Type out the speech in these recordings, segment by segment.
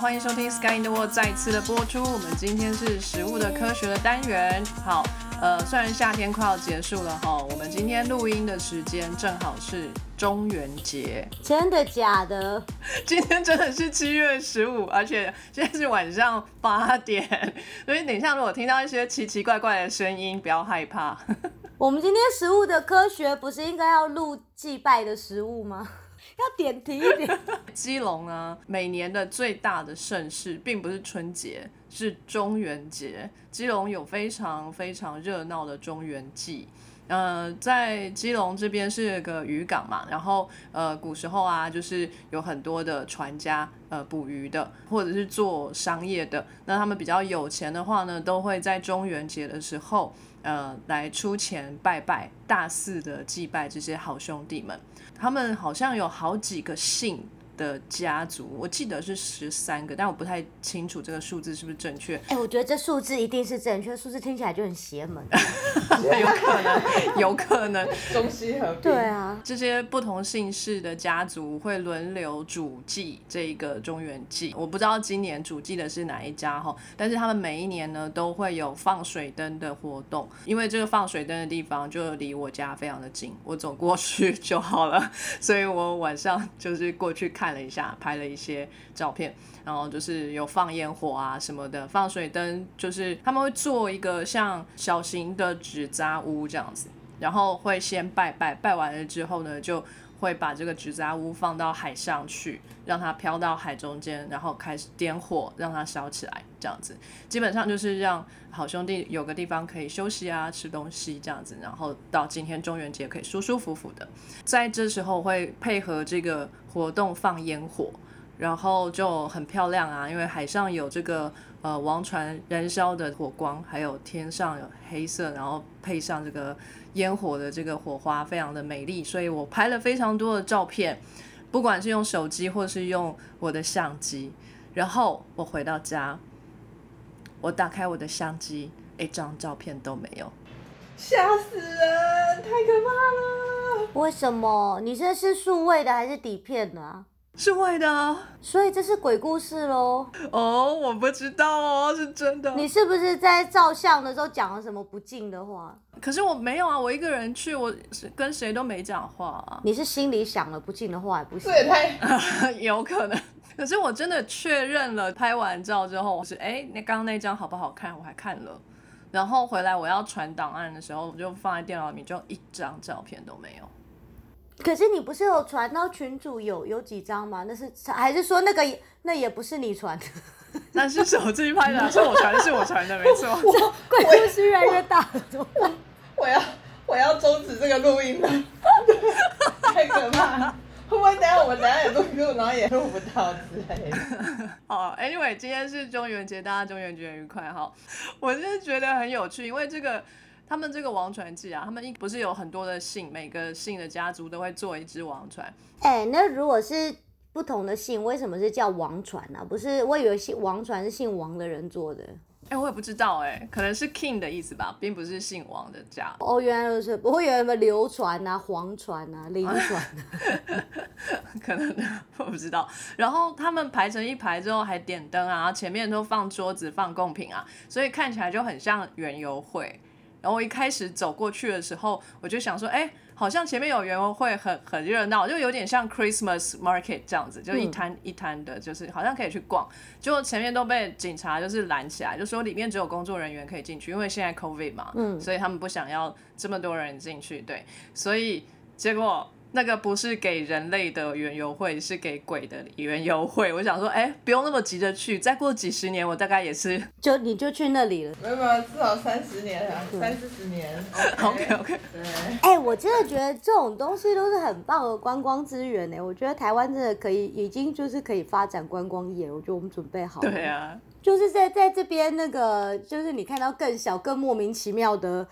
欢迎收听《Sky in the World》再次的播出。我们今天是食物的科学的单元。好，呃，虽然夏天快要结束了哈，我们今天录音的时间正好是中元节。真的假的？今天真的是七月十五，而且现在是晚上八点，所以等一下如果听到一些奇奇怪怪的声音，不要害怕。我们今天食物的科学不是应该要录祭拜的食物吗？要点题一点。基隆呢，每年的最大的盛事并不是春节，是中元节。基隆有非常非常热闹的中元祭。呃，在基隆这边是个渔港嘛，然后呃，古时候啊，就是有很多的船家呃捕鱼的，或者是做商业的。那他们比较有钱的话呢，都会在中元节的时候呃来出钱拜拜，大肆的祭拜这些好兄弟们。他们好像有好几个姓。的家族，我记得是十三个，但我不太清楚这个数字是不是正确。哎，我觉得这数字一定是正确，数字听起来就很邪门。有可能，有可能。中西合璧。对啊，这些不同姓氏的家族会轮流主祭这一个中原祭。我不知道今年主祭的是哪一家哈，但是他们每一年呢都会有放水灯的活动，因为这个放水灯的地方就离我家非常的近，我走过去就好了，所以我晚上就是过去看。看了一下，拍了一些照片，然后就是有放烟火啊什么的，放水灯，就是他们会做一个像小型的纸扎屋这样子，然后会先拜拜，拜完了之后呢，就会把这个纸扎屋放到海上去，让它飘到海中间，然后开始点火，让它烧起来，这样子，基本上就是让好兄弟有个地方可以休息啊，吃东西这样子，然后到今天中元节可以舒舒服服的，在这时候会配合这个。活动放烟火，然后就很漂亮啊，因为海上有这个呃王船燃烧的火光，还有天上有黑色，然后配上这个烟火的这个火花，非常的美丽，所以我拍了非常多的照片，不管是用手机或是用我的相机，然后我回到家，我打开我的相机，一张照片都没有，吓死人，太可怕了。为什么？你这是数位的还是底片呢啊？数位的，所以这是鬼故事喽。哦，我不知道哦，是真的。你是不是在照相的时候讲了什么不敬的话？可是我没有啊，我一个人去，我是跟谁都没讲话啊。你是心里想了不敬的话，还不行？这也太有可能。可是我真的确认了，拍完照之后，我是哎，那刚刚那张好不好看？我还看了。然后回来我要传档案的时候，我就放在电脑里面，就一张照片都没有。可是你不是有传到群主有有几张吗？那是还是说那个那也不是你传的？那是手机拍的，是我传的，是我传的，没错。鬼故事越来越大了，我要我要终止这个录音了，太可怕了。会不会等下我们等下也录录，然后也录不到之类的？好，Anyway，今天是中元节，大家中元节愉快哈！我真的觉得很有趣，因为这个他们这个王传记啊，他们一不是有很多的姓，每个姓的家族都会做一只王传。哎，那如果是不同的姓，为什么是叫王传呢？不是，我以为姓王传是姓王的人做的。哎，我也不知道哎，可能是 king 的意思吧，并不是姓王的家。哦，原来如此，不会有什么流传啊、黄传啊、灵传，可能我不知道。然后他们排成一排之后还点灯啊，前面都放桌子、放贡品啊，所以看起来就很像园游会。然后我一开始走过去的时候，我就想说，哎。好像前面有园会，很很热闹，就有点像 Christmas Market 这样子，就一摊一摊的，就是好像可以去逛。结果前面都被警察就是拦起来，就说里面只有工作人员可以进去，因为现在 COVID 嘛，所以他们不想要这么多人进去。对，所以结果。那个不是给人类的园游会，是给鬼的园游会。我想说，哎，不用那么急着去，再过几十年，我大概也是，就你就去那里了。没有没有，至少三十年啊，三四十年。OK OK。对。哎，我真的觉得这种东西都是很棒的观光资源呢。我觉得台湾真的可以，已经就是可以发展观光业。我觉得我们准备好了。对啊。就是在在这边那个，就是你看到更小、更莫名其妙的。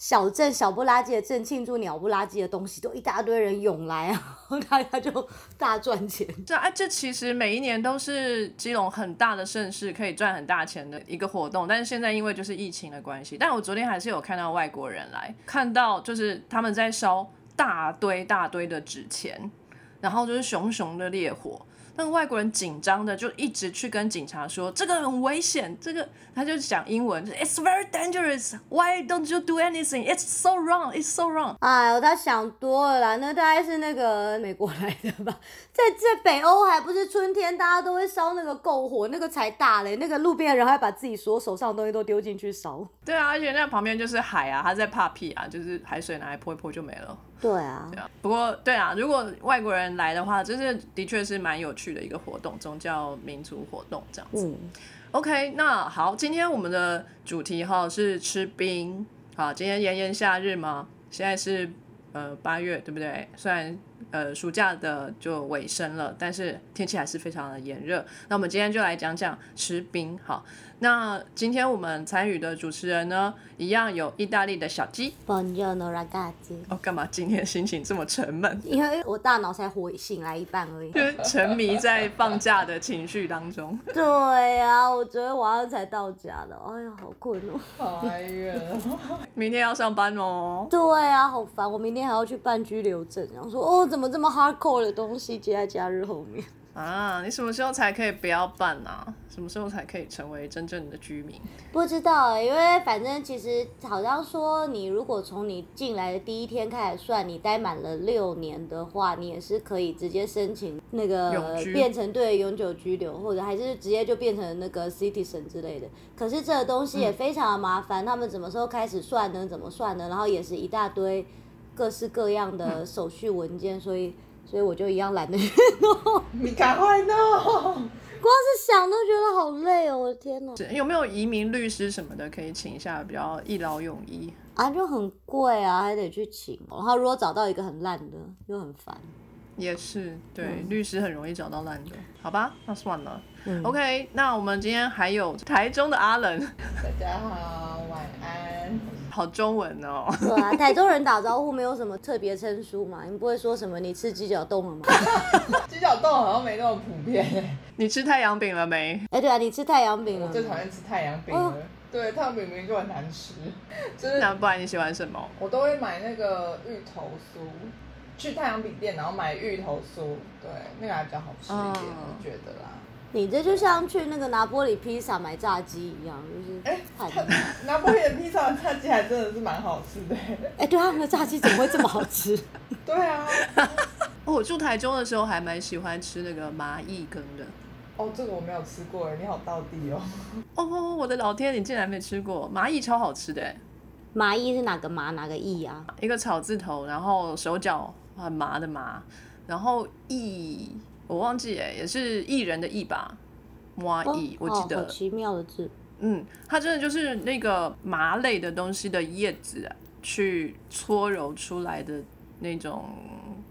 小镇小不拉几的镇庆祝鸟不拉几的东西，都一大堆人涌来啊，大家就大赚钱。这啊，这其实每一年都是基隆很大的盛事，可以赚很大钱的一个活动。但是现在因为就是疫情的关系，但我昨天还是有看到外国人来看到，就是他们在烧大堆大堆的纸钱，然后就是熊熊的烈火。那个外国人紧张的就一直去跟警察说这个很危险，这个他就讲英文，It's very dangerous. Why don't you do anything? It's so wrong. It's so wrong. 哎呦，他想多了啦，那大概是那个美国来的吧，在在北欧还不是春天，大家都会烧那个篝火，那个才大嘞，那个路边的人还把自己所有手上的东西都丢进去烧。对啊，而且那旁边就是海啊，他在怕屁啊，就是海水拿来泼一泼就没了。对啊对，啊，不过对啊，如果外国人来的话，就是的确是蛮有趣的一个活动，宗教民族活动这样子。嗯，OK，那好，今天我们的主题哈是吃冰。好，今天炎炎夏日嘛，现在是呃八月，对不对？虽然呃暑假的就尾声了，但是天气还是非常的炎热。那我们今天就来讲讲吃冰。好，那今天我们参与的主持人呢，一样有意大利的小鸡。Buongiorno ragazzi，哦，干嘛今天心情这么沉闷？因为我大脑才活醒来一半而已。就是沉迷在放假的情绪当中。对呀、我昨天晚上才到家的，哎呀，好困哦。好哀怨哦。明天要上班哦。对啊，好烦！我明天还要去办居留证，然后说哦，怎么这么 hardcore 的东西接在假日后面？啊，你什么时候才可以不要办啊？什么时候才可以成为真正的居民？不知道欸，因为反正其实好像说，你如果从你进来的第一天开始算，你待满了六年的话，你也是可以直接申请那个变成对永久居留，或者还是直接就变成那个 citizen 之类的。可是这个东西也非常的麻烦，他们什么时候开始算呢？怎么算呢？然后也是一大堆各式各样的手续文件，所以所以我就一样懒得去弄，你赶快弄！光是想都觉得好累哦！我的天哪！有没有移民律师什么的可以请一下，比较一劳永逸？啊，就很贵啊，还得去请。然后如果找到一个很烂的，又很烦。也是，对，律师很容易找到烂的，好吧？那算了。嗯 OK，那我们今天还有台中的阿冷，大家好，晚安。好中文哦。对啊，台中人打招呼没有什么特别称呼嘛，你不会说什么你吃鸡脚冻了吗？鸡脚冻好像没那么普遍欸你吃太阳饼了没？哎、对啊，你吃太阳饼了？我最讨厌吃太阳饼了。对，太阳饼明明就很难吃，就是那不然你喜欢什么？我都会买那个芋头酥，去太阳饼店然后买芋头酥，对，那个还比较好吃一点，嗯我觉得啦。你这就像去那个拿玻里披萨买炸鸡一样，就是哎太拿破仑披萨炸鸡还真的是蛮好吃的。哎、对他们的炸鸡怎么会这么好吃？对啊，哦，我住台中的时候还蛮喜欢吃那个麻意羹的。哦，这个我没有吃过哎，你好到地哦。哦，我的老天，你竟然没吃过麻意，超好吃的耶，麻意是哪个麻哪个意啊？一个草字头，然后手脚很麻的麻，然后艺我忘记哎，也是艺人的艺吧，麻艺、我记得，奇妙的字。嗯，它真的就是那个麻类的东西的叶子啊，去搓揉出来的那种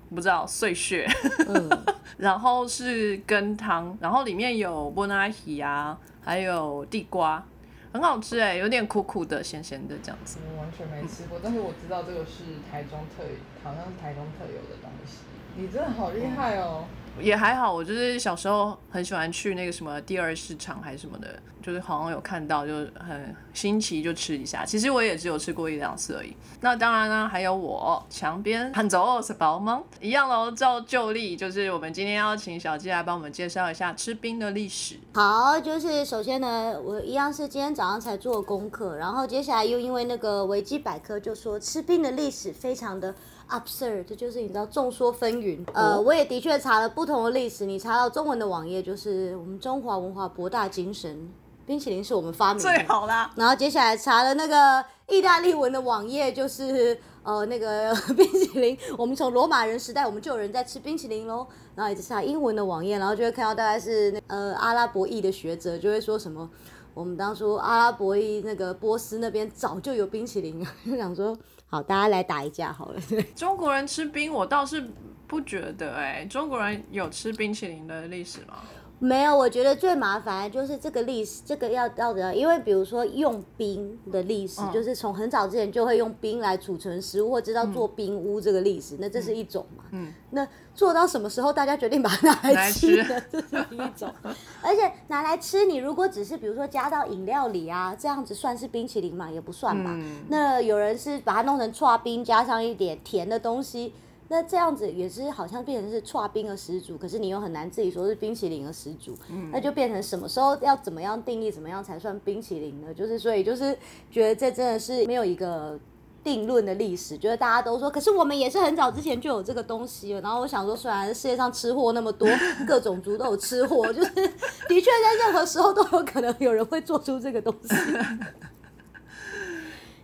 不知道碎屑，嗯，然后是羹汤，然后里面有波纳喜啊，还有地瓜，很好吃哎，有点苦苦的、咸咸的这样子。我完全没吃过，但是我知道这个是台中特，好像是台中特有的东西。你真的好厉害哦！也还好，我就是小时候很喜欢去那个什么第二市场还是什么的，就是好像有看到，就很新奇就吃一下。其实我也只有吃过一两次而已。那当然呢，还有我墙边很走是宝吗？一样喽，照旧例，就是我们今天要请小鸡来帮我们介绍一下吃冰的历史。好，就是首先呢，我一样是今天早上才做功课，然后接下来又因为那个维基百科就说吃冰的历史非常的 absurd，就是你知道众说纷纭。呃，我也的确查了不同的历史，你查到中文的网页就是我们中华文化博大精深，冰淇淋是我们发明的。最好啦，然后接下来查了那个意大利文的网页，就是呃那个 冰淇淋，我们从罗马人时代我们就有人在吃冰淇淋喽。然后一直查英文的网页，然后就会看到大概是那呃阿拉伯裔的学者就会说什么，我们当初阿拉伯裔那个波斯那边早就有冰淇淋了，就想说好大家来打一架好了。中国人吃冰，我倒是不觉得哎、中国人有吃冰淇淋的历史吗？没有，我觉得最麻烦的就是这个历史，这个要要的，因为比如说用冰的历史，嗯就是从很早之前就会用冰来储存食物，或知道做冰屋这个历史，那这是一种嘛。嗯，那做到什么时候大家决定把它拿 拿来来吃吃呢？这是一种。而且拿来吃，你如果只是比如说加到饮料里啊，这样子算是冰淇淋嘛？也不算吧。嗯那有人是把它弄成刨冰，加上一点甜的东西。那这样子也是好像变成是串冰的始祖，可是你又很难自己说是冰淇淋的始祖，那就变成什么时候要怎么样定义，怎么样才算冰淇淋呢？就是所以就是觉得这真的是没有一个定论的历史，觉得大家都说，可是我们也是很早之前就有这个东西了。然后我想说，虽然世界上吃货那么多，各种族都有吃货，就是的确在任何时候都有可能有人会做出这个东西。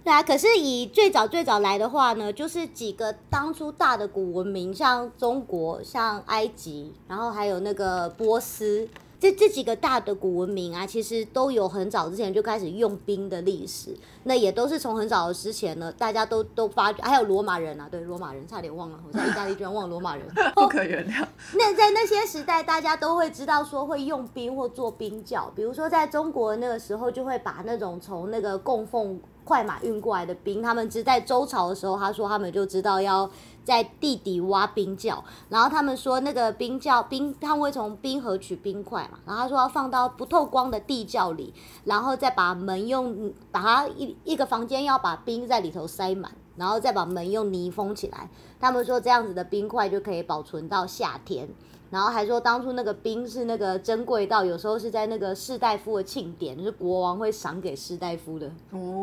对啊，可是以最早最早来的话呢，就是几个当初大的古文明，像中国、像埃及，然后还有那个波斯，这这几个大的古文明啊，其实都有很早之前就开始用兵的历史。那也都是从很早的之前呢，大家都都发觉，还有罗马人啊，对，罗马人差点忘了，我在意大利居然忘了罗马人，不可原谅。那在那些时代，大家都会知道说会用兵或做兵教，比如说在中国那个时候，就会把那种从那个供奉。快马运过来的兵，他们只在周朝的时候，他说他们就知道要在地底挖冰窖，然后他们说那个冰窖冰，他们会从冰河取冰块嘛，然后他说要放到不透光的地窖里，然后再把门用把它一一个房间要把冰在里头塞满，然后再把门用泥封起来，他们说这样子的冰块就可以保存到夏天。然后还说，当初那个冰是那个珍贵到有时候是在那个士大夫的庆典，就是国王会赏给士大夫的，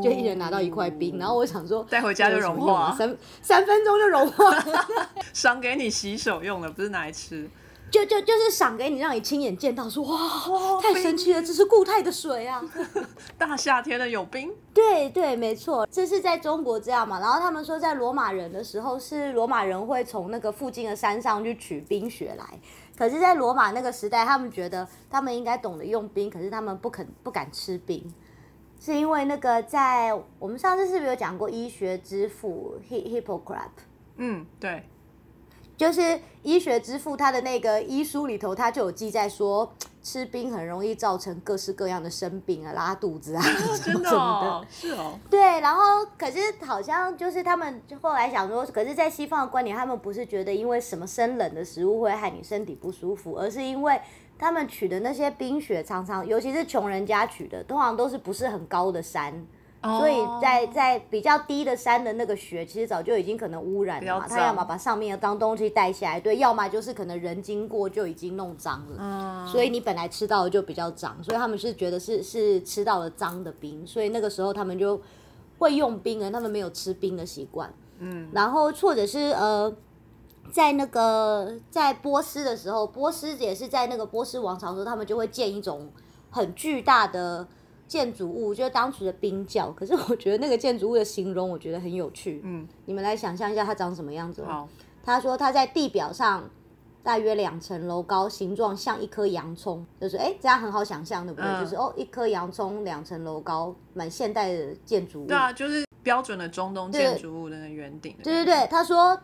就一人拿到一块冰。然后我想说，带回家就融化，三三分钟就融化，赏给你洗手用的，不是拿来吃。就就就是赏给你，让你亲眼见到，说哇，太神奇了，这是固态的水啊！大夏天的有冰？对对，没错，这是在中国这样嘛。然后他们说，在罗马人的时候，是罗马人会从那个附近的山上去取冰雪来。可是，在罗马那个时代，他们觉得他们应该懂得用冰，可是他们不肯不敢吃冰，是因为那个在我们上次是不是有讲过医学之父 Hippocrates？嗯，对。就是医学之父，他的那个医书里头，他就有记载说，吃冰很容易造成各式各样的生病啊，拉肚子啊，真的哦，是哦，对。然后，可是好像就是他们后来想说，可是，在西方的观点，他们不是觉得因为什么生冷的食物会害你身体不舒服，而是因为他们取的那些冰雪，常常尤其是穷人家取的，通常都是不是很高的山。所以在在比较低的山的那个雪，其实早就已经可能污染了嘛。它要么把上面的脏东西带下来，对，要么就是可能人经过就已经弄脏了。嗯。所以你本来吃到的就比较脏，所以他们是觉得是是吃到了脏的冰，所以那个时候他们就会用冰，而他们没有吃冰的习惯。嗯。然后或者是呃，在那个在波斯的时候，波斯也是在那个波斯王朝的时候，他们就会建一种很巨大的。建筑物就是当时的冰窖，可是我觉得那个建筑物的形容我觉得很有趣。嗯，你们来想象一下它长什么样子。好，他说它在地表上大约两层楼高，形状像一颗洋葱。就是哎，这样很好想象，对不对？就是哦，一颗洋葱两层楼高，蛮现代的建筑物。对啊，就是标准的中东建筑物的那圆顶。对对对，他说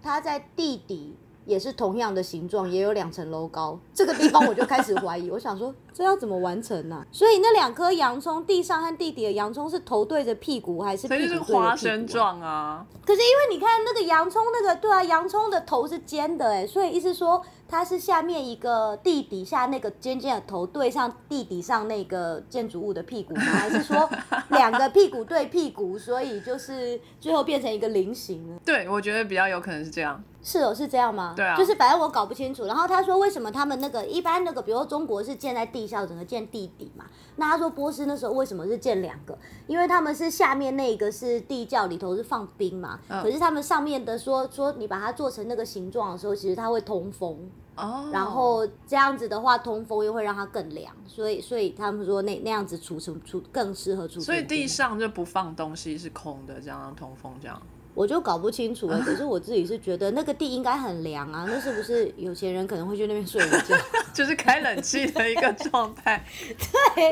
他在地底。也是同样的形状，也有两层楼高。这个地方我就开始怀疑，我想说这要怎么完成呢？所以那两颗洋葱，地上和地底的洋葱是头对着屁股，还是屁股对着屁股？花生状啊！可是因为你看那个洋葱，那个对啊，洋葱的头是尖的，哎，所以意思说它是下面一个地底下那个尖尖的头对上地底上那个建筑物的屁股吗？还是说 两个屁股对屁股，所以就是最后变成一个菱形了？对，我觉得比较有可能是这样。是哦，是这样吗？对啊，就是反正我搞不清楚。然后他说，为什么他们那个一般那个，比如说中国是建在地下，整个建地底嘛。那他说波斯那时候为什么是建两个？因为他们是下面那个是地窖，里头是放冰嘛。嗯。可是他们上面的说说你把它做成那个形状的时候，其实它会通风。哦。然后这样子的话，通风又会让它更凉，所以所以他们说那那样子储存储更适合储存。所以地上就不放东西是空的，这样通风这样。我就搞不清楚了，可是我自己是觉得那个地应该很凉啊，那是不是有钱人可能会去那边睡午觉？就是开冷气的一个状态。对，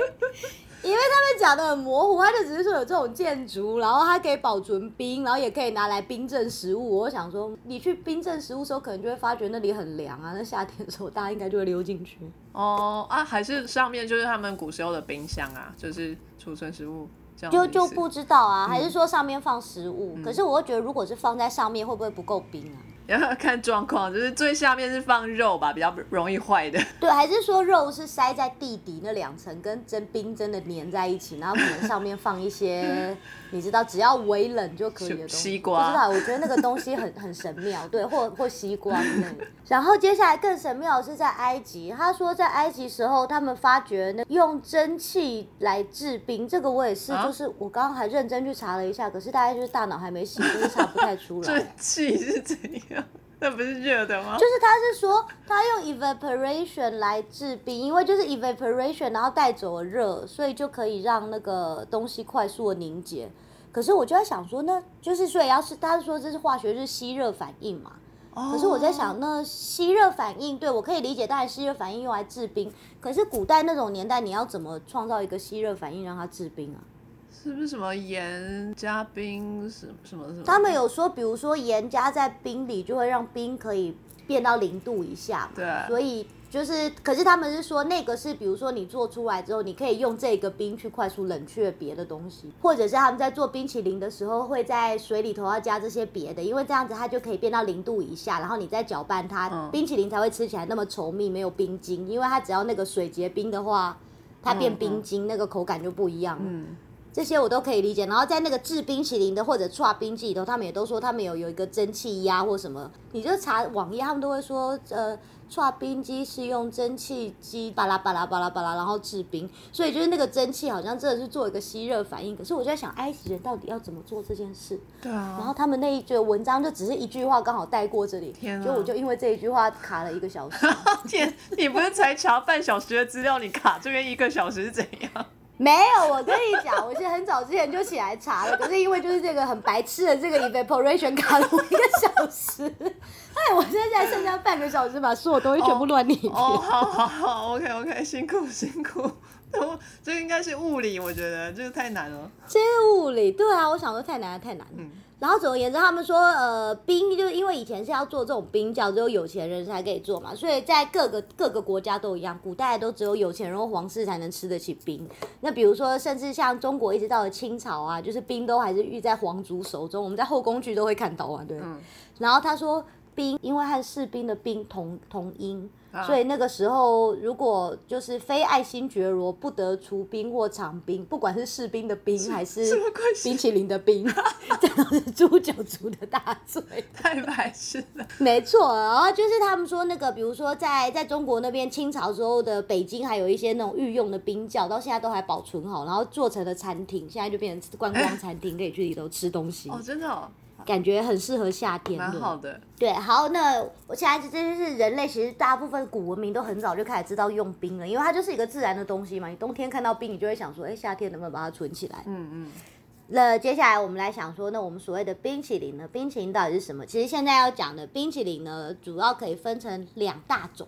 因为他们讲的很模糊，他就只是说有这种建筑，然后它可以保存冰，然后也可以拿来冰镇食物。我想说，你去冰镇食物的时候，可能就会发觉那里很凉啊。那夏天的时候，大家应该就会溜进去。哦啊，还是上面就是他们古时候的冰箱啊，就是储存食物。就就不知道啊，还是说上面放食物？可是我会觉得，如果是放在上面，会不会不够冰啊？要看状况，就是最下面是放肉吧，比较容易坏的。对，还是说肉是塞在地底那两层，跟真冰真的粘在一起，然后可能上面放一些 你知道只要微冷就可以的东西。西瓜不知道，我觉得那个东西很很神妙，对，或或西瓜之类的。然后接下来更神妙的是在埃及，他说在埃及时候他们发觉那用蒸汽来制冰，这个我也是，啊就是我刚刚还认真去查了一下，可是大概就是大脑还没醒，就是查不太出来。蒸汽是怎样？那不是热的吗？就是他是说他用 evaporation 来制冰，因为就是 evaporation，然后带走了热，所以就可以让那个东西快速的凝结。可是我就在想说，那就是所以要是他是说这是化学是吸热反应嘛？可是我在想，那吸热反应，对我可以理解，当然吸热反应用来制冰。可是古代那种年代，你要怎么创造一个吸热反应让它制冰啊？是不是什么盐加冰什么什么什么？他们有说，比如说盐加在冰里，就会让冰可以变到零度以下嘛。对所以就是，可是他们是说那个是，比如说你做出来之后，你可以用这个冰去快速冷却别的东西，或者是他们在做冰淇淋的时候，会在水里头要加这些别的，因为这样子它就可以变到零度以下，然后你再搅拌它，嗯冰淇淋才会吃起来那么稠密，没有冰晶，因为它只要那个水结冰的话，它变冰晶，那个口感就不一样了。嗯，这些我都可以理解。然后在那个制冰淇淋的或者串冰机里头，他们也都说他们有有一个蒸汽压或什么，你就查网页，他们都会说，呃，串冰机是用蒸汽机巴拉巴拉巴拉巴拉，然后制冰，所以就是那个蒸汽好像真的是做一个吸热反应。可是我就在想，埃及人到底要怎么做这件事？对啊。然后他们那一句文章就只是一句话，刚好带过这里，天啊就我就因为这一句话卡了一个小时。天，你不是才查半小时的资料，你卡这边一个小时是怎样？没有，我跟你讲，我是很早之前就起来查了，可是因为就是这个很白痴的这个 evaporation 卡了我一个小时，哎，我现在剩下半个小时把所有东西全部乱念一遍。哦，好好好，OK OK，辛苦辛苦。我这个应该是物理，我觉得这个太难了。这是物理，对啊，我想说太难了，太难了。嗯然后总而言之，他们说，呃，冰就是因为以前是要做这种冰窖，只有有钱人才可以做嘛，所以在各个各个国家都一样，古代都只有有钱人或皇室才能吃得起冰。那比如说，甚至像中国一直到了清朝啊，就是冰都还是御在皇族手中，我们在后宫剧都会看到啊，对。然后他说，冰因为和士兵的兵同同音，啊所以那个时候如果就是非爱新觉罗不得除冰或长冰，不管是士兵的兵还是冰淇淋的冰，这都是诛九族的大罪。太白痴了。没错，然后就是他们说那个，比如说在在中国那边清朝时候的北京，还有一些那种御用的冰窖，到现在都还保存好，然后做成了餐厅，现在就变成观光餐厅，可以去里头吃东西，哦，真的哦，感觉很适合夏天。对蛮好的。对，好，那我现在这就是人类，其实大部分古文明都很早就开始知道用冰了，因为它就是一个自然的东西嘛。你冬天看到冰，你就会想说，哎，夏天能不能把它存起来？嗯嗯，那接下来我们来想说，那我们所谓的冰淇淋呢？冰淇淋到底是什么？其实现在要讲的冰淇淋呢，主要可以分成两大种，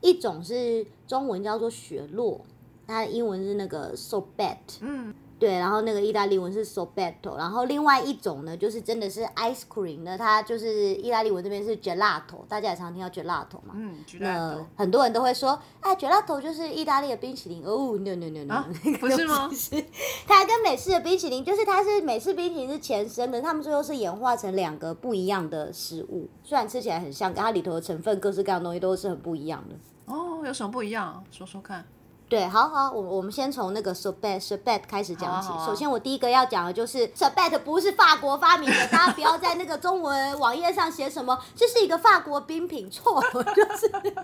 一种是中文叫做雪落，它的英文是那个 sorbet，嗯，对，然后那个意大利文是 sorbetto，然后另外一种呢，就是真的是 ice cream 呢，它就是意大利文这边是 gelato，大家也常听到 gelato 嘛。嗯，居那然很多人都会说，哎，gelato 就是意大利的冰淇淋。哦，no no no no，、啊 不是吗是，它跟美式的冰淇淋，就是它是美式冰淇淋是前身的，他们最后是演化成两个不一样的食物，虽然吃起来很像，但它里头的成分各式各样的东西都是很不一样的。哦，有什么不一样？说说看。对，好好，我我们先从那个 sorbet sorbet 开始讲起。好啊好啊首先，我第一个要讲的就是 sorbet 不是法国发明的，大家不要在那个中文网页上写什么这是一个法国冰品，错了，就是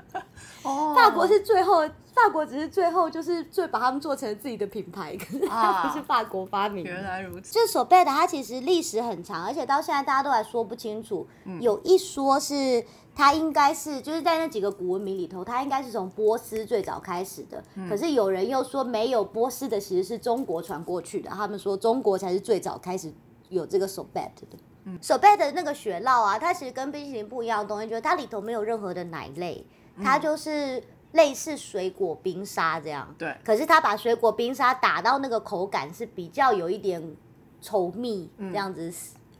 哦法国是最后，法国只是最后就是最把他们做成自己的品牌，可是不是法国发明的。原来如此。这手背的它其实历史很长，而且到现在大家都还说不清楚。有一说是它应该是就是在那几个古文明里头，它应该是从波斯最早开始的。可是有人又说没有波斯的，其实是中国传过去的。他们说中国才是最早开始有这个手背的。手背的那个雪酪啊，它其实跟冰淇淋不一样的东西，就是它里头没有任何的奶类，它就是类似水果冰沙这样。对，可是他把水果冰沙打到那个口感是比较有一点稠密，这样子、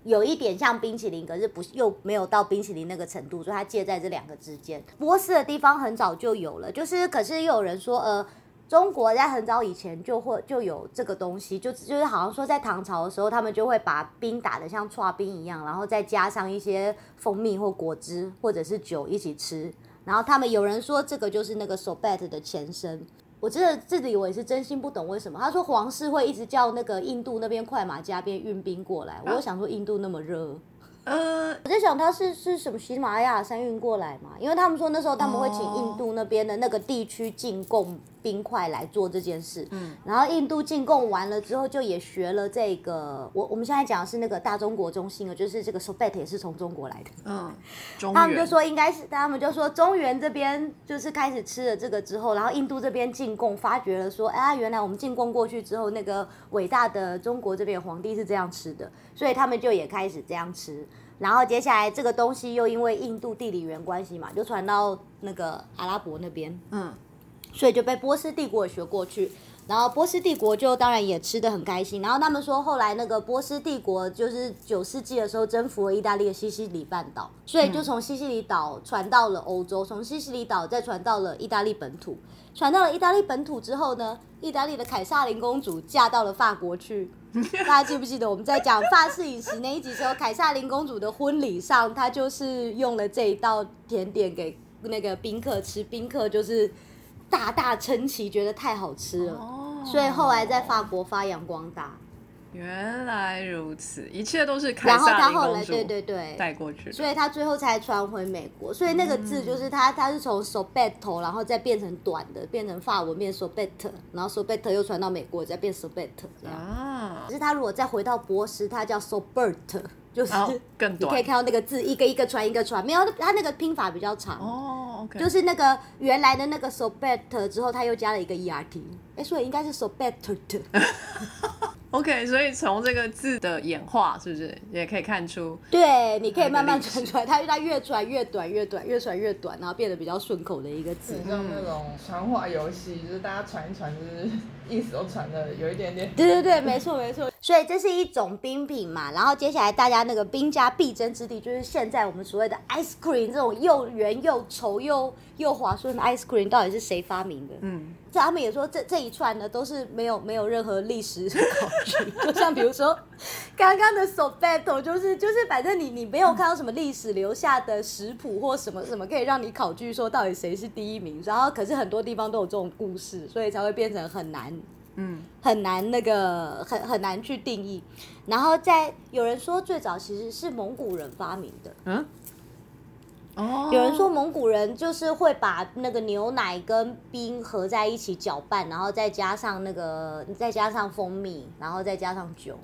有一点像冰淇淋，可是不又没有到冰淇淋那个程度，所以它介在这两个之间。波斯的地方很早就有了，就是可是又有人说，呃，中国在很早以前就会就有这个东西，就就是好像说在唐朝的时候，他们就会把冰打得像刨冰一样，然后再加上一些蜂蜜或果汁或者是酒一起吃。然后他们有人说这个就是那个 sorbet 的前身。我真的这里我也是真心不懂为什么。他说皇室会一直叫那个印度那边快马加鞭运兵过来，我就想说印度那么热。呃，我在想他是是什么喜马拉雅山运过来嘛？因为他们说那时候他们会请印度那边的那个地区进贡冰块来做这件事，嗯，然后印度进贡完了之后，就也学了这个。我我们现在讲的是那个大中国中心啊，就是这个 sorbet 也是从中国来的，嗯，他们就说应该是，他们就说中原这边就是开始吃了这个之后，然后印度这边进贡，发觉了说，哎呀，原来我们进贡过去之后，那个伟大的中国这边皇帝是这样吃的，所以他们就也开始这样吃。然后接下来这个东西又因为印度地理缘关系嘛，就传到那个阿拉伯那边，嗯，所以就被波斯帝国也学过去。然后波斯帝国就当然也吃的很开心。然后他们说，后来那个波斯帝国就是九世纪的时候征服了意大利的西西里半岛，所以就从西西里岛传到了欧洲，从西西里岛再传到了意大利本土。传到了意大利本土之后呢，意大利的凯撒琳公主嫁到了法国去。大家记不记得我们在讲法式饮食那一集时候，凯撒琳公主的婚礼上，她就是用了这一道甜点给那个宾客吃，宾客就是大大称奇，觉得太好吃了，哦，所以后来在法国发扬光大。原来如此，一切都是凯然后撒她后来对对对，带过去，所以他最后才传回美国，所以那个字就是他，他是从 sorbet 然后再变成短的，变成法文变 sorbet，然后 sorbet 又传到美国，再变 sorbet 这样。啊。可，是他如果再回到博士，他叫 sorbet，就是更短。你可以看到那个字一个一个传一个传，没有他那个拼法比较长，哦，OK，就是那个原来的那个 sorbet 之后，他又加了一个 ert，哎，所以应该是 sorbet。OK，所以从这个字的演化，是不是也可以看出？对，你可以慢慢传出来，它它越传越短，越短越传越短，然后变得比较顺口的一个字。像那种传话游戏，就是大家传一传，就是意思都传的有一点点。对对对，没错没错。所以这是一种冰品嘛，然后接下来大家那个兵家必争之地，就是现在我们所谓的 ice cream 这种又圆又稠又又滑顺的 ice cream，到底是谁发明的？嗯，这他们也说这这一串呢都是没有没有任何历史考据，就像比如说 刚刚的 so battle 就是就是反正你你没有看到什么历史留下的食谱或什么什么可以让你考据说到底谁是第一名，然后可是很多地方都有这种故事，所以才会变成很难嗯，很难那个很很难去定义。然后在有人说最早其实是蒙古人发明的，嗯，哦，有人说蒙古人就是会把那个牛奶跟冰合在一起搅拌，然后再加上那个再加上蜂蜜，然后再加上酒。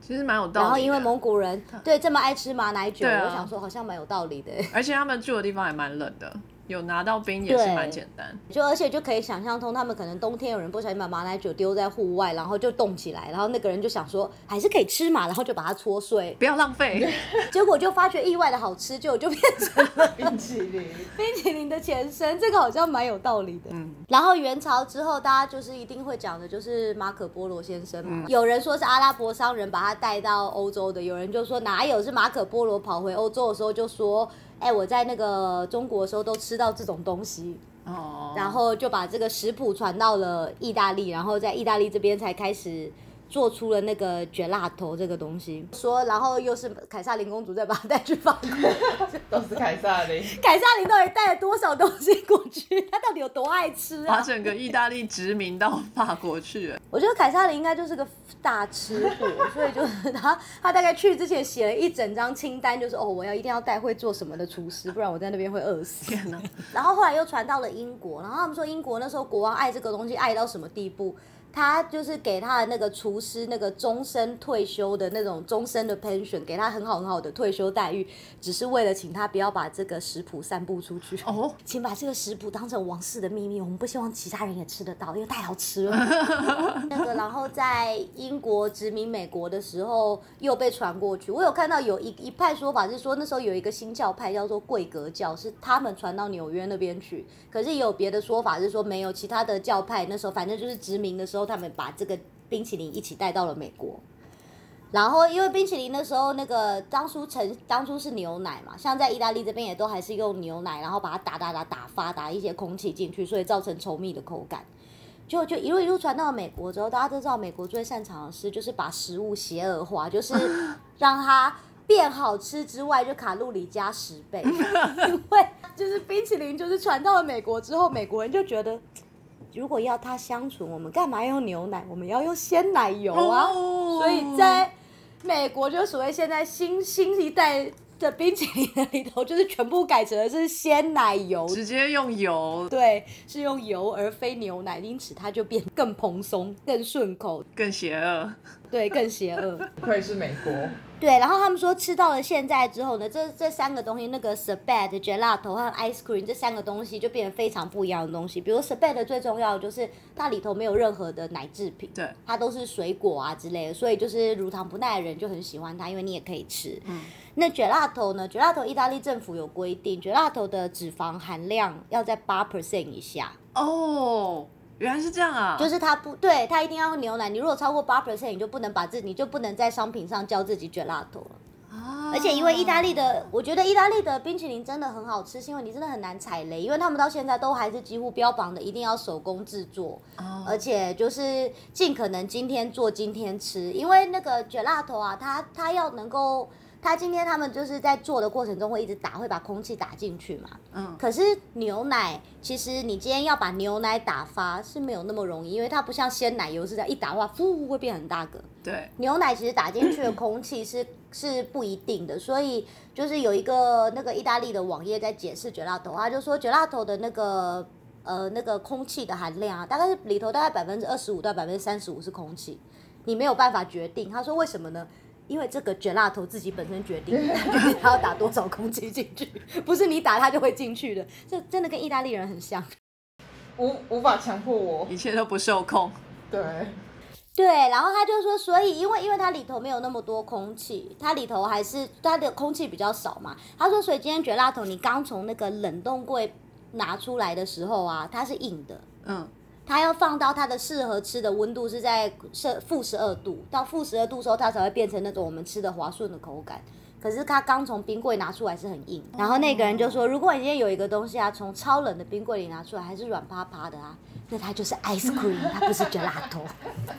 其实蛮有道理。然后因为蒙古人对这么爱吃马奶酒，啊我想说好像蛮有道理的。而且他们住的地方还蛮冷的，有拿到冰也是对蛮简单。就而且就可以想象通，他们可能冬天有人不小心把马奶酒丢在户外，然后就冻起来，然后那个人就想说还是可以吃嘛，然后就把它搓碎，不要浪费，结果就发觉意外的好吃，就就变成了冰淇淋，冰淇淋的前身，这个好像蛮有道理的。嗯，然后元朝之后，大家就是一定会讲的，就是马可波罗先生嘛。有人说是阿拉伯商人把他带到欧洲的，有人就说哪有是马可波罗跑回欧洲的时候就说，哎，我在那个中国的时候都吃到这种东西，哦，然后就把这个食谱传到了意大利，然后在意大利这边才开始。做出了那个卷辣头这个东西，说，然后又是凯撒琳公主再把它带去法国，都是凯撒琳。凯撒琳到底带了多少东西过去？他到底有多爱吃啊？把整个意大利殖民到法国去了。我觉得凯撒琳应该就是个大吃货，所以就是他，他大概去之前写了一整张清单，就是哦，我要一定要带会做什么的厨师，不然我在那边会饿死。然后后来又传到了英国，然后他们说英国那时候国王爱这个东西爱到什么地步？他就是给他的那个厨师那个终身退休的那种终身的 pension，给他很好很好的退休待遇，只是为了请他不要把这个食谱散布出去。哦，请把这个食谱当成王室的秘密，我们不希望其他人也吃得到，因为太好吃了。那个，然后在英国殖民美国的时候又被传过去。我有看到有一一派说法是说，那时候有一个新教派叫做贵格教，是他们传到纽约那边去。可是也有别的说法是说，没有其他的教派，那时候反正就是殖民的时候，他们把这个冰淇淋一起带到了美国。然后，因为冰淇淋的时候，那个当初成当初是牛奶嘛，像在意大利这边也都还是用牛奶，然后把它打打打打发，打一些空气进去，所以造成稠密的口感。就就一路一路传到了美国之后，大家都知道美国最擅长的事就是把食物邪恶化，就是 让它变好吃之外，就卡路里加十倍。因为就是冰淇淋，就是传到了美国之后，美国人就觉得，如果要它相存，我们干嘛要用牛奶？我们要用鲜奶油啊！哦所以在美国，就所谓现在新新一代的冰淇淋的里头，就是全部改成的是鲜奶油，直接用油对，是用油而非牛奶，因此它就变更蓬松、更顺口，更邪恶。对，更邪恶。不愧是美国，对，然后他们说吃到了现在之后呢，这这三个东西，那个 s b a d gelato 和 ice cream 这三个东西就变得非常不一样的东西。比如 s b a d 最重要的就是它里头没有任何的奶制品，对，它都是水果啊之类的，所以就是乳糖不耐的人就很喜欢它，因为你也可以吃。嗯，那 gelato 呢？gelato 意大利政府有规定，gelato 的脂肪含量要在八 percent 以下。哦，原来是这样啊！就是它不对，它一定要用牛奶。你如果超过八 percent，你就不能把自你就不能在商品上叫自己 gelato 了。啊而且因为意大利的，我觉得意大利的冰淇淋真的很好吃，是因为你真的很难踩雷，因为他们到现在都还是几乎标榜的一定要手工制作，哦而且就是尽可能今天做今天吃，因为那个 gelato 啊，它它要能够。它今天他们就是在做的过程中会一直打，会把空气打进去嘛。嗯，可是牛奶，其实你今天要把牛奶打发是没有那么容易，因为它不像鲜奶油是这样一打的话，呼会变很大个。对，牛奶其实打进去的空气是 是不一定的，所以就是有一个那个意大利的网页在解释 gelato，他就说 gelato 的那个呃那个空气的含量啊，大概是里头大概百分之二十五到百分之三十五是空气，你没有办法决定。他说为什么呢？因为这个 gelato 自己本身 决定他要打多少空气进去，不是你打它就会进去的。这真的跟意大利人很像。无无法强迫我。一切都不受控。对，对，然后他就说，所以因为因为它里头没有那么多空气，它里头还是它的空气比较少嘛。他说，所以今天卷辣头你刚从那个冷冻柜拿出来的时候啊，它是硬的，嗯，它要放到它的适合吃的温度是在摄负十二度，到负十二度时候，它才会变成那种我们吃的滑顺的口感。可是它刚从冰柜拿出来是很硬，然后那个人就说，如果你今天有一个东西啊，从超冷的冰柜里拿出来还是软趴趴的啊，那它就是 ice cream，它不是 gelato。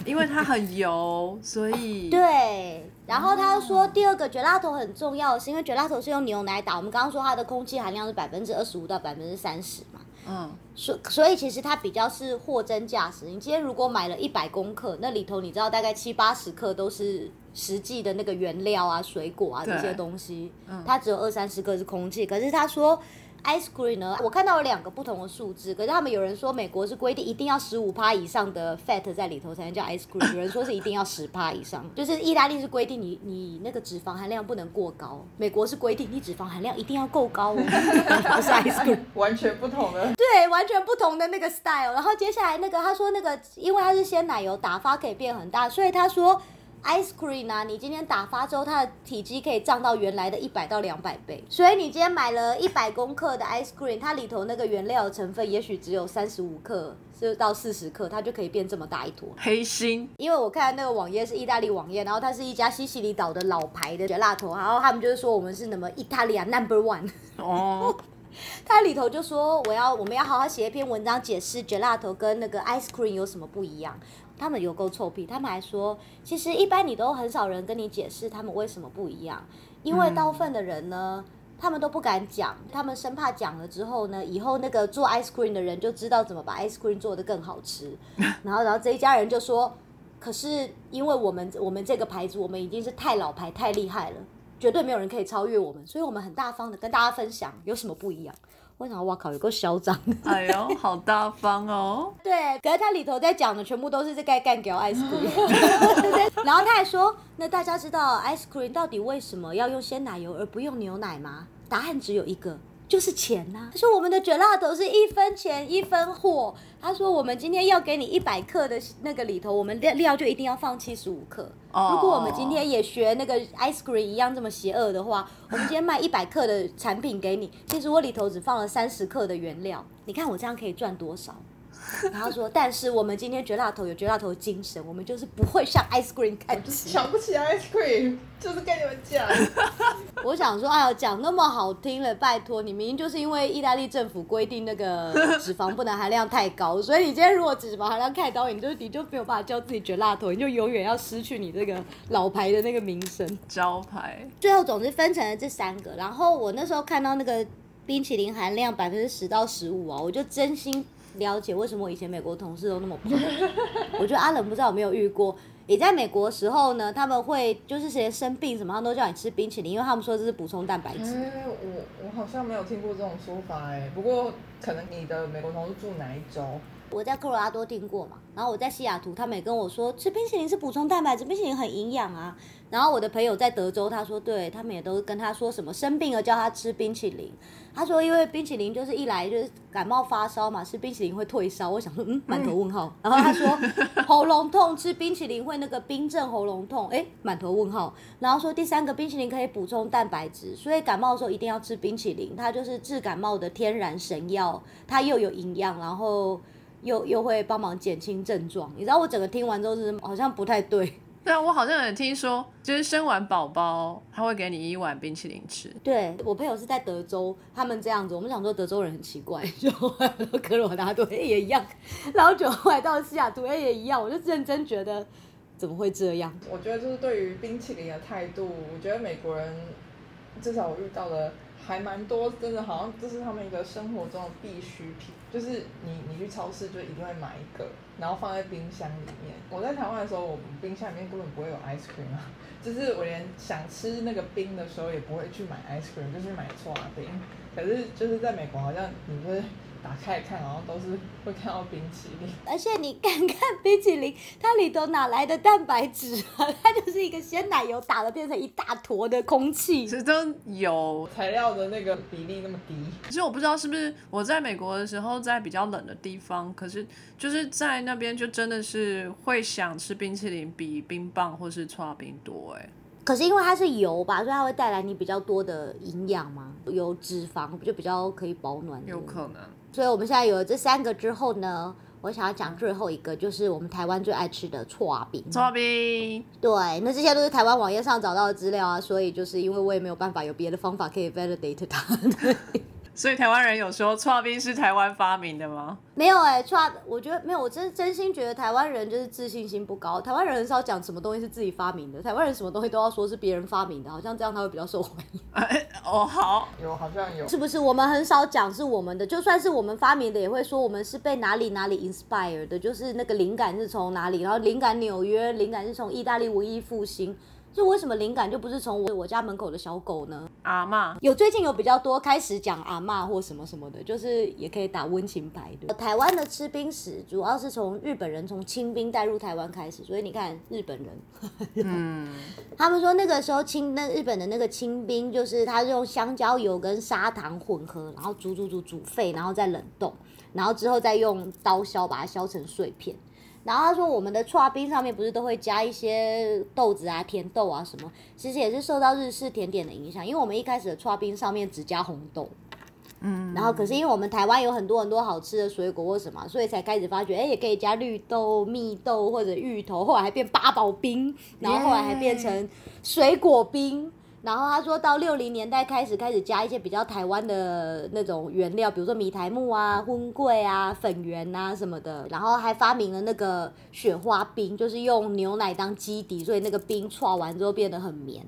因为它很油，所以对，然后他说第二个 gelato 很重要是，因为 gelato 是用牛奶打，我们刚刚说它的空气含量是百分之二十五到百分之三十嘛，嗯，所所以其实它比较是货真价实。你今天如果买了一百公克，那里头你知道大概七八十克都是实际的那个原料啊、水果啊这些东西，它只有二三十克是空气。可是他说。Ice cream 呢？我看到有两个不同的数字，可是他们有人说美国是规定一定要十五趴以上的 fat 在里头才能叫 ice cream，有人说是一定要十趴以上，就是意大利是规定你你那个脂肪含量不能过高，美国是规定你脂肪含量一定要够高哦，不是 ice cream。完全不同的。对，完全不同的那个 style。然后接下来那个他说那个，因为它是鲜奶油打发可以变很大，所以他说 ice cream 啊，你今天打发之后，它的体积可以涨到原来的一百到两百倍。所以你今天买了一百公克的 ice cream，它里头那个原料的成分也许只有三十五克。就到四十克，它就可以变这么大一坨。黑心，因为我看那个网页是意大利网页，然后它是一家西西里岛的老牌的辣头，然后他们就是说我们是什么意大利啊 number one。哦，它里头就说我要我们要好好写一篇文章解释 gelato 跟那个 ice cream 有什么不一样。他们有够臭屁，他们还说，其实一般你都很少人跟你解释他们为什么不一样，因为大部分的人呢。他们都不敢讲，他们生怕讲了之后呢，以后那个做 ice cream 的人就知道怎么把 ice cream 做得更好吃。然后，然后这一家人就说，可是因为我们我们这个牌子，我们已经是太老牌、太厉害了，绝对没有人可以超越我们，所以我们很大方的跟大家分享有什么不一样。我想，哇靠，有够嚣张！哎呦，好大方哦。对，可是他里头在讲的全部都是在干干掉 ice cream，然后他还说，那大家知道 ice cream 到底为什么要用鲜奶油而不用牛奶吗？答案只有一个。就是钱呐、他说我们的卷辣头是一分钱一分货。他说我们今天要给你一百克的那个里头，我们料料就一定要放七十五克。如果我们今天也学那个 ice cream 一样这么邪恶的话，我们今天卖一百克的产品给你，其实我里头只放了三十克的原料。你看我这样可以赚多少？然后说，但是我们今天绝辣头有绝辣头精神，我们就是不会向 ice cream 看齐。瞧不起 ice cream，就是跟你们讲，我想说，哎呦，讲那么好听了，拜托你明明就是因为意大利政府规定那个脂肪不能含量太高，所以你今天如果脂肪含量太高，你就你就没有办法叫自己绝辣头，你就永远要失去你这个老牌的那个名声。招牌最后总之分成了这三个，然后我那时候看到那个冰淇淋含量百分之十到十五啊，我就真心了解为什么我以前美国同事都那么胖。我觉得阿冷不知道有没有遇过，你在美国的时候呢，他们会就是谁生病什么，他们都叫你吃冰淇淋，因为他们说这是补充蛋白质。哎，我我好像没有听过这种说法哎，不过可能你的美国同事住哪一州？我在科罗拉多听过嘛，然后我在西雅图，他们也跟我说吃冰淇淋是补充蛋白质，冰淇淋很营养啊。然后我的朋友在德州，他说对他们也都跟他说什么生病了叫他吃冰淇淋。他说因为冰淇淋就是一来就是感冒发烧嘛，吃冰淇淋会退烧。我想说嗯，满头问号。然后他说喉咙痛吃冰淇淋会那个冰镇喉咙痛，哎，满头问号。然后说第三个冰淇淋可以补充蛋白质，所以感冒的时候一定要吃冰淇淋，它就是治感冒的天然神药，它又有营养，然后。又又会帮忙减轻症状，你知道我整个听完之后是好像不太对。对啊，我好像有听说，就是生完宝宝他会给你一碗冰淇淋吃。对我朋友是在德州，他们这样子，我们想说德州人很奇怪，就后来到科罗拉多也一样，然后就后来到西雅图也一样，我就认真觉得怎么会这样？我觉得就是对于冰淇淋的态度，我觉得美国人至少我遇到的还蛮多，真的好像这是他们一个生活中的必需品，就是你你去超市就一定会买一个，然后放在冰箱里面。我在台湾的时候，我冰箱里面根本不会有 ice cream 啊，就是我连想吃那个冰的时候也不会去买 ice cream，就去买搓冰。可是就是在美国，好像你就是打开来看，然后都是会看到冰淇淋。而且你看看冰淇淋，它里头哪来的蛋白质啊？它就是一个鲜奶油打了变成一大坨的空气。其实都有材料的那个比例那么低，其实我不知道是不是我在美国的时候，在比较冷的地方，可是就是在那边就真的是会想吃冰淇淋比冰棒或是搓冰多哎。可是因为它是油吧，所以它会带来你比较多的营养嘛，有脂肪就比较可以保暖。有可能。所以我们现在有了这三个之后呢，我想要讲最后一个，就是我们台湾最爱吃的搓冰。搓冰，对，那这些都是台湾网页上找到的资料啊，所以就是因为我也没有办法有别的方法可以 validate 它。所以台湾人有说搓冰是台湾发明的吗？没有哎、搓，我觉得没有，我真真心觉得台湾人就是自信心不高。台湾人很少讲什么东西是自己发明的，台湾人什么东西都要说是别人发明的，好像这样他会比较受欢迎。哎 哦，好，有好像有。是不是？我们很少讲是我们的，就算是我们发明的，也会说我们是被哪里哪里 inspire 的，就是那个灵感是从哪里，然后灵感纽约，灵感是从意大利文艺复兴。就为什么灵感就不是从我我家门口的小狗呢？阿嬷，有最近有比较多开始讲阿嬷或什么什么的，就是也可以打温情牌的。台湾的吃冰史主要是从日本人从清兵带入台湾开始，所以你看日本人，嗯，他们说那个时候清那日本的那个清兵，就是他用香蕉油跟砂糖混合，然后煮煮煮煮沸，然后再冷冻，然后之后再用刀削把它削成碎片。然后他说，我们的刨冰上面不是都会加一些豆子啊、甜豆啊什么，其实也是受到日式甜点的影响，因为我们一开始的刨冰上面只加红豆。嗯，然后可是因为我们台湾有很多很多好吃的水果或什么，所以才开始发觉，哎，也可以加绿豆、蜜豆或者芋头，后来还变八宝冰，然后后来还变成水果冰。然后他说到六零年代开始开始加一些比较台湾的那种原料，比如说米苔木啊、荤桂啊、粉圆啊什么的。然后还发明了那个雪花冰，就是用牛奶当基底，所以那个冰搓完之后变得很绵。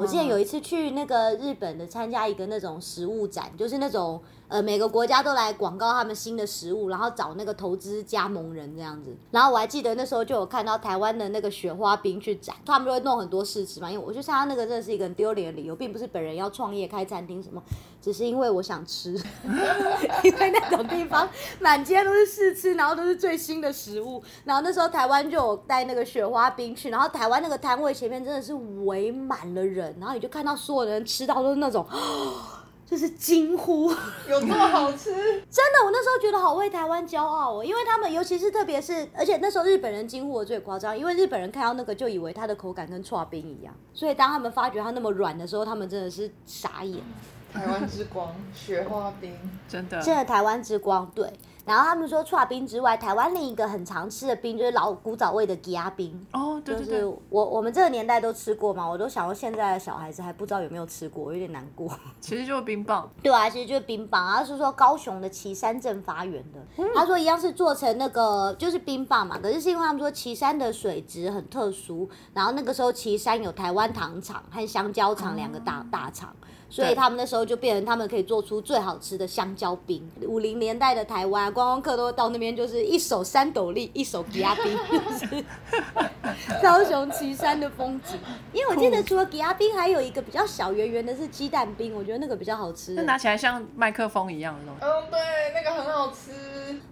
我记得有一次去那个日本的参加一个那种食物展，就是那种呃每个国家都来广告他们新的食物，然后找那个投资加盟人这样子。然后我还记得那时候就有看到台湾的那个雪花冰去展，他们就会弄很多试吃嘛。因为我去参加那个真的是一个很丢脸的理由，并不是本人要创业开餐厅什么，只是因为我想吃，因为那种地方满街都是试吃，然后都是最新的食物。然后那时候台湾就有带那个雪花冰去，然后台湾那个摊位前面真的是围满了人，然后你就看到所有的人吃到都是那种。就是惊呼，有这么好吃？真的，我那时候觉得好为台湾骄傲哦，因为他们尤其是特别是，而且那时候日本人惊呼的最夸张，因为日本人看到那个就以为它的口感跟刨冰一样，所以当他们发觉它那么软的时候，他们真的是傻眼。台湾之光，雪花冰。真的，真的台湾之光，对。然后他们说除了冰之外，台湾另一个很常吃的冰就是老古早味的吉亚冰。哦，对就是对对，我我们这个年代都吃过嘛，我都想说现在的小孩子还不知道有没有吃过，我有点难过。其实就是冰棒，对啊，其实就是冰棒，然后是说高雄的旗山镇发源的。他说一样是做成那个就是冰棒嘛，可是是因为他们说旗山的水质很特殊，然后那个时候旗山有台湾糖厂和香蕉厂两个大、大厂。所以他们那时候就变成他们可以做出最好吃的香蕉冰。五零年代的台湾观光客都到那边，就是一手三斗笠，一手吉亚冰，就是高雄旗山的风景。因为我记得除了吉亚冰，还有一个比较小圆圆的是鸡蛋冰，我觉得那个比较好吃。那拿起来像麦克风一样的东西。嗯，对，那个很好吃。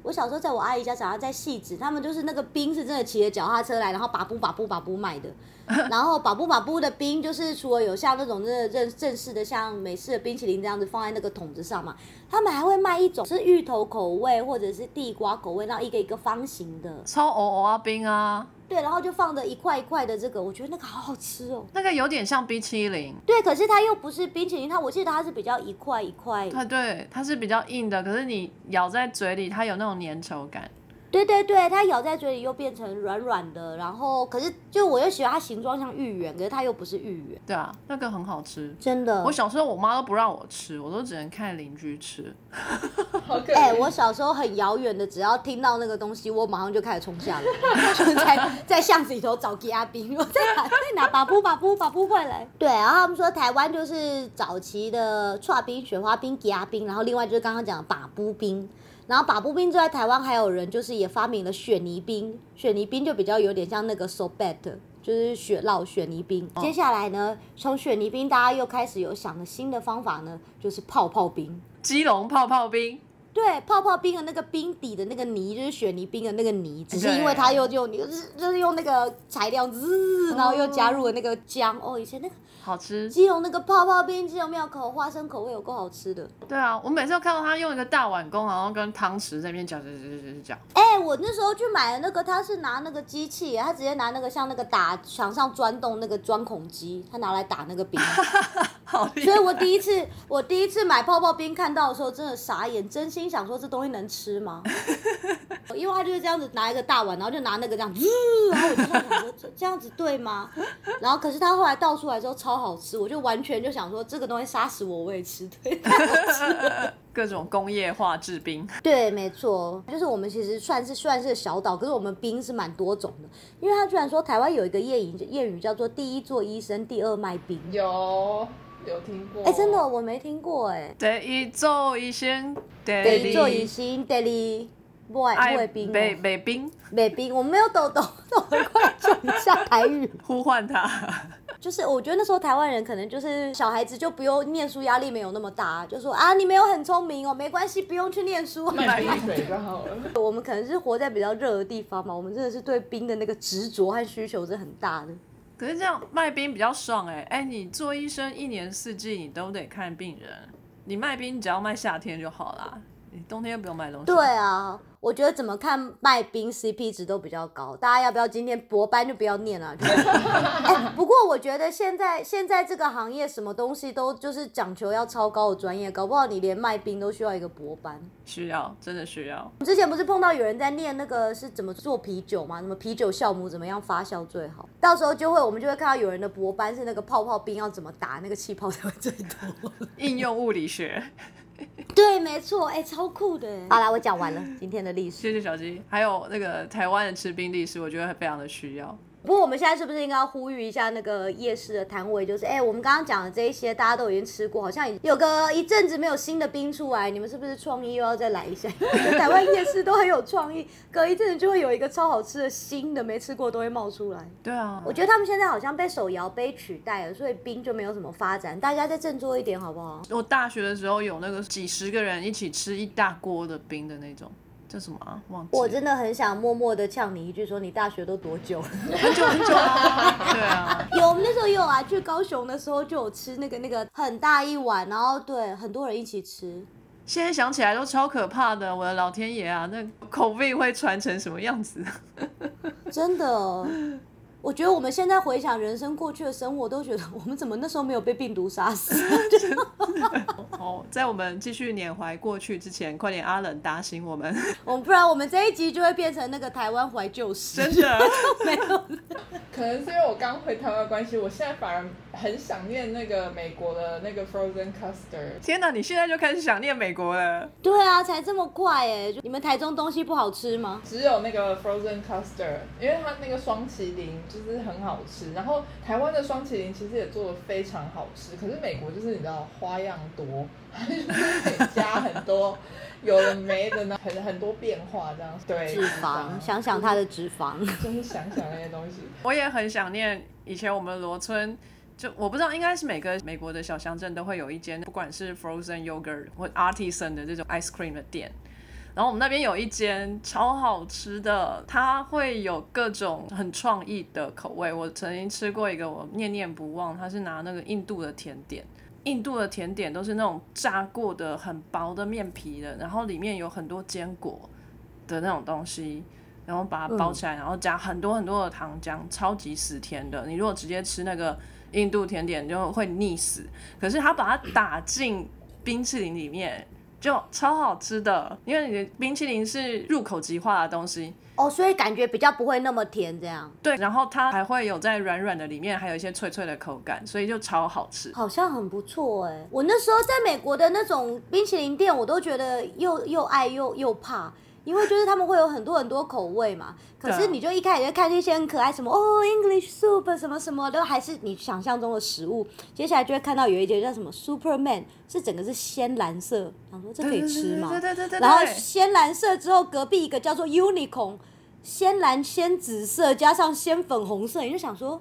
我小时候在我阿姨家长大，在戏子，他们就是那个冰是真的骑着脚踏车来，然后把布把布把布卖的。然后把布把布的冰，就是除了有像那种真的正正式的，像美式的冰淇淋这样子放在那个桶子上嘛，他们还会卖一种是芋头口味或者是地瓜口味，然后一个一个方形的，超哦哦啊冰啊，对，然后就放着一块一块的这个，我觉得那个好好吃哦。那个有点像冰淇淋，对，可是它又不是冰淇淋，它我记得它是比较一块一块。它对它是比较硬的，可是你咬在嘴里，它有那种粘稠感。对对对，它咬在嘴里又变成软软的，然后可是就我又喜欢它形状像芋圆，可是它又不是芋圆，对啊，那个很好吃。真的。我小时候我妈都不让我吃，我都只能看邻居吃。好可哎、怜。我小时候很遥远的，只要听到那个东西，我马上就开始冲下来，就在在巷子里头找吉阿冰，我在哪在哪把布把布把布快来。对，然后他们说台湾就是早期的串冰、雪花冰、吉阿冰，然后另外就是刚刚讲的把布冰。然后把布冰之外，台湾还有人就是也发明了雪泥冰，雪泥冰就比较有点像那个 so bad，就是雪酪雪泥冰。接下来呢，从雪泥冰大家又开始有想了新的方法呢，就是泡泡冰。基隆泡泡冰，对，泡泡冰的那个冰底的那个泥，就是雪泥冰的那个泥，只是因为它又用就是就是用那个材料滋，然后又加入了那个姜。哦，以前那个好吃。基隆那个泡泡冰，基隆庙口花生口味有够好吃的。对啊，我每次都看到他用一个大碗公，然后跟汤匙在那边搅搅搅搅搅搅。哎、我那时候去买的那个，他是拿那个机器，他直接拿那个像那个打墙上钻洞那个钻孔机，他拿来打那个冰。好厉所以我第一次我第一次买泡泡冰看到的时候，真的傻眼，真心想说这东西能吃吗？因为他就是这样子拿一个大碗，然后就拿那个这样，滋然后我就想说这这样子对吗？然后可是他后来倒出来之后超好吃，我就完全就想说这个东西杀死我我也吃，对。各种工业化制冰。对，没错，就是我们其实算是算是小岛，可是我们冰是蛮多种的，因为他居然说台湾有一个谚语谚语叫做“第一做医生，第二卖冰有有听过？哎，真的我没听过哎。第一做医生，第第一做医生，第二卖卖爱冰哦，北北冰卖冰，我没有抖抖抖，很快讲一下台语。呼唤他。就是我觉得那时候台湾人可能就是小孩子就不用念书压力没有那么大，就说啊你没有很聪明哦，没关系，不用去念书。卖冰水就好了。我们可能是活在比较热的地方嘛，我们真的是对冰的那个执着和需求是很大的。可是这样卖冰比较爽哎、哎、你做医生一年四季你都得看病人，你卖冰只要卖夏天就好啦，你冬天又不用卖东西。对啊，我觉得怎么看卖冰 CP 值都比较高，大家要不要今天博班就不要念了、就是 哎不过我觉得现在现在这个行业什么东西都就是讲求要超高的专业，搞不好你连卖冰都需要一个博班。需要真的需要。之前不是碰到有人在念那个是怎么做啤酒吗？什么啤酒酵母怎么样发酵最好？到时候就会我们就会看到有人的博班是那个泡泡冰要怎么打那个气泡才会最多。应用物理学，对，没错，哎、超酷的。好啦，我讲完了今天的历史。谢谢小鸡。还有那个台湾的吃冰历史，我觉得非常的需要。不过我们现在是不是应该要呼吁一下那个夜市的摊位？就是，哎、我们刚刚讲的这一些，大家都已经吃过，好像有个一阵子没有新的冰出来，你们是不是创意又要再来一下？台湾夜市都很有创意，隔一阵子就会有一个超好吃的新的没吃过都会冒出来。对啊，我觉得他们现在好像被手摇杯取代了，所以冰就没有什么发展。大家再振作一点好不好？我大学的时候有那个几十个人一起吃一大锅的冰的那种，叫什么啊？忘记。我真的很想默默的呛你一句，说你大学都多久？很久很久啊。对啊，有，我们那时候也有啊，去高雄的时候就有吃那个那个很大一碗，然后对很多人一起吃。现在想起来都超可怕的，我的老天爷啊，那口味会传成什么样子？真的，我觉得我们现在回想人生过去的生活，都觉得 我们怎么那时候没有被病毒杀死？哦，在我们继续缅怀过去之前，快点阿冷打醒我们，我们不然我们这一集就会变成那个台湾怀旧史。真的。没有，可能是因为我刚回台湾的关系，我现在反而很想念那个美国的那个 frozen custard。天哪，你现在就开始想念美国了？对啊，才这么快哎！就你们台中东西不好吃吗？只有那个 frozen custard，因为它那个双麒麟就是很好吃。然后台湾的双麒麟其实也做的非常好吃，可是美国就是你知道花样多，就是可以加很多有的没的呢，很很多变化这样。对，脂肪，想想它的脂肪。就是想想那些东西。我也很想念以前我们罗村，就我不知道，应该是每个美国的小乡镇都会有一间，不管是 frozen yogurt 或 artisan 的这种 ice cream 的店。然后我们那边有一间超好吃的，它会有各种很创意的口味。我曾经吃过一个，我念念不忘，它是拿那个印度的甜点，印度的甜点都是那种炸过的很薄的面皮的，然后里面有很多坚果的那种东西。然后把它包起来，然后加很多很多的糖浆，超级死甜的。你如果直接吃那个印度甜点，就会腻死。可是它把它打进冰淇淋里面，就超好吃的。因为你的冰淇淋是入口即化的东西，哦，所以感觉比较不会那么甜，这样对。然后它还会有在软软的里面，还有一些脆脆的口感，所以就超好吃。好像很不错哎。我那时候在美国的那种冰淇淋店，我都觉得又又爱又又怕。因为就是他们会有很多很多口味嘛，可是你就一开始就看那些很可爱什么哦，English soup 什么什么都还是你想象中的食物，接下来就会看到有一节叫什么 Superman，是整个是鲜蓝色，想说这可以吃吗？对对对对。然后鲜蓝色之后，隔壁一个叫做 Unicorn，鲜蓝鲜紫色加上鲜粉红色，你就想说。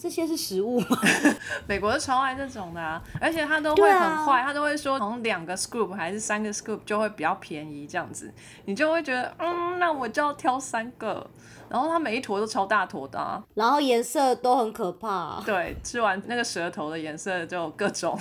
这些是食物吗？美国超爱这种的啊，而且他都会很坏，他都会说从两个 scoop 还是三个 scoop 就会比较便宜这样子，你就会觉得嗯，那我就要挑三个，然后它每一坨都超大坨的，然后颜色都很可怕。对，吃完那个舌头的颜色就各种。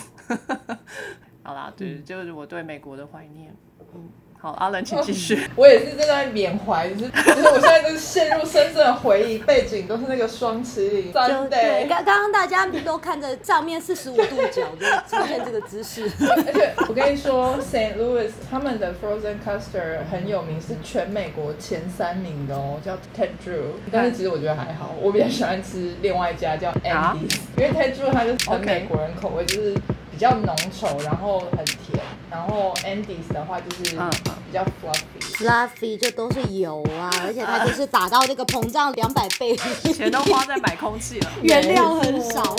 好啦，对，就是我对美国的怀念，嗯。好，阿伦，请继续。我也是正在缅怀，就是就是我现在就是陷入深深的回忆，背景都是那个双麒麟。对，刚刚刚大家都看着上面四十五度角，就出现这个姿势。而且我跟你说，Saint Louis 他们的 Frozen Custard 很有名，是全美国前三名的哦，叫 Ted Drew。但是其实我觉得还好，我比较喜欢吃另外一家叫 Andy，因为 Ted Drew 它就是很美国人口味，就是比较浓稠，然后很甜。然后 Andy's 的话就是比较 fluffy，fluffy 就都是油啊，而且它就是打到那个膨胀两百倍，钱都花在买空气了，原料很少。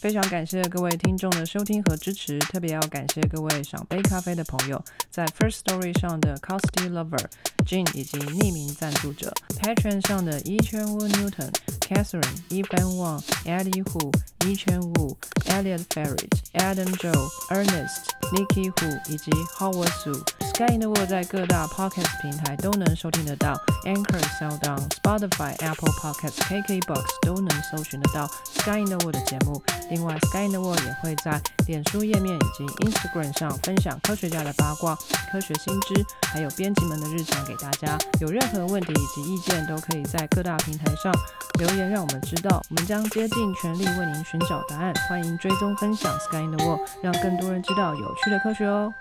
非常感谢各位听众的收听和支持，特别要感谢各位赏杯咖啡的朋友，在 First Story 上的 Costy Lover、Jane 以及匿名赞助者，Patron 上的 Yi Chen Wu Newton、Catherine、Evan Wang、Eddie Hu、e 圈 Wu、Elliot Ferret、Adam Joe、Ernest、Nikki Hu 以及 Howard Su。Sky in the World 在各大 Podcast 平台都能收听得到，Anchor、SoundOn、Spotify、Apple Podcasts、KKBox 都能搜寻得到 Sky in the World 的节目。另外，Sky in the World 也会在脸书页面以及 Instagram 上分享科学家的八卦、科学新知，还有编辑们的日常给大家。有任何问题以及意见，都可以在各大平台上留言，让我们知道。我们将竭尽全力为您寻找答案。欢迎追踪分享 Sky in the World，让更多人知道有趣的科学哦。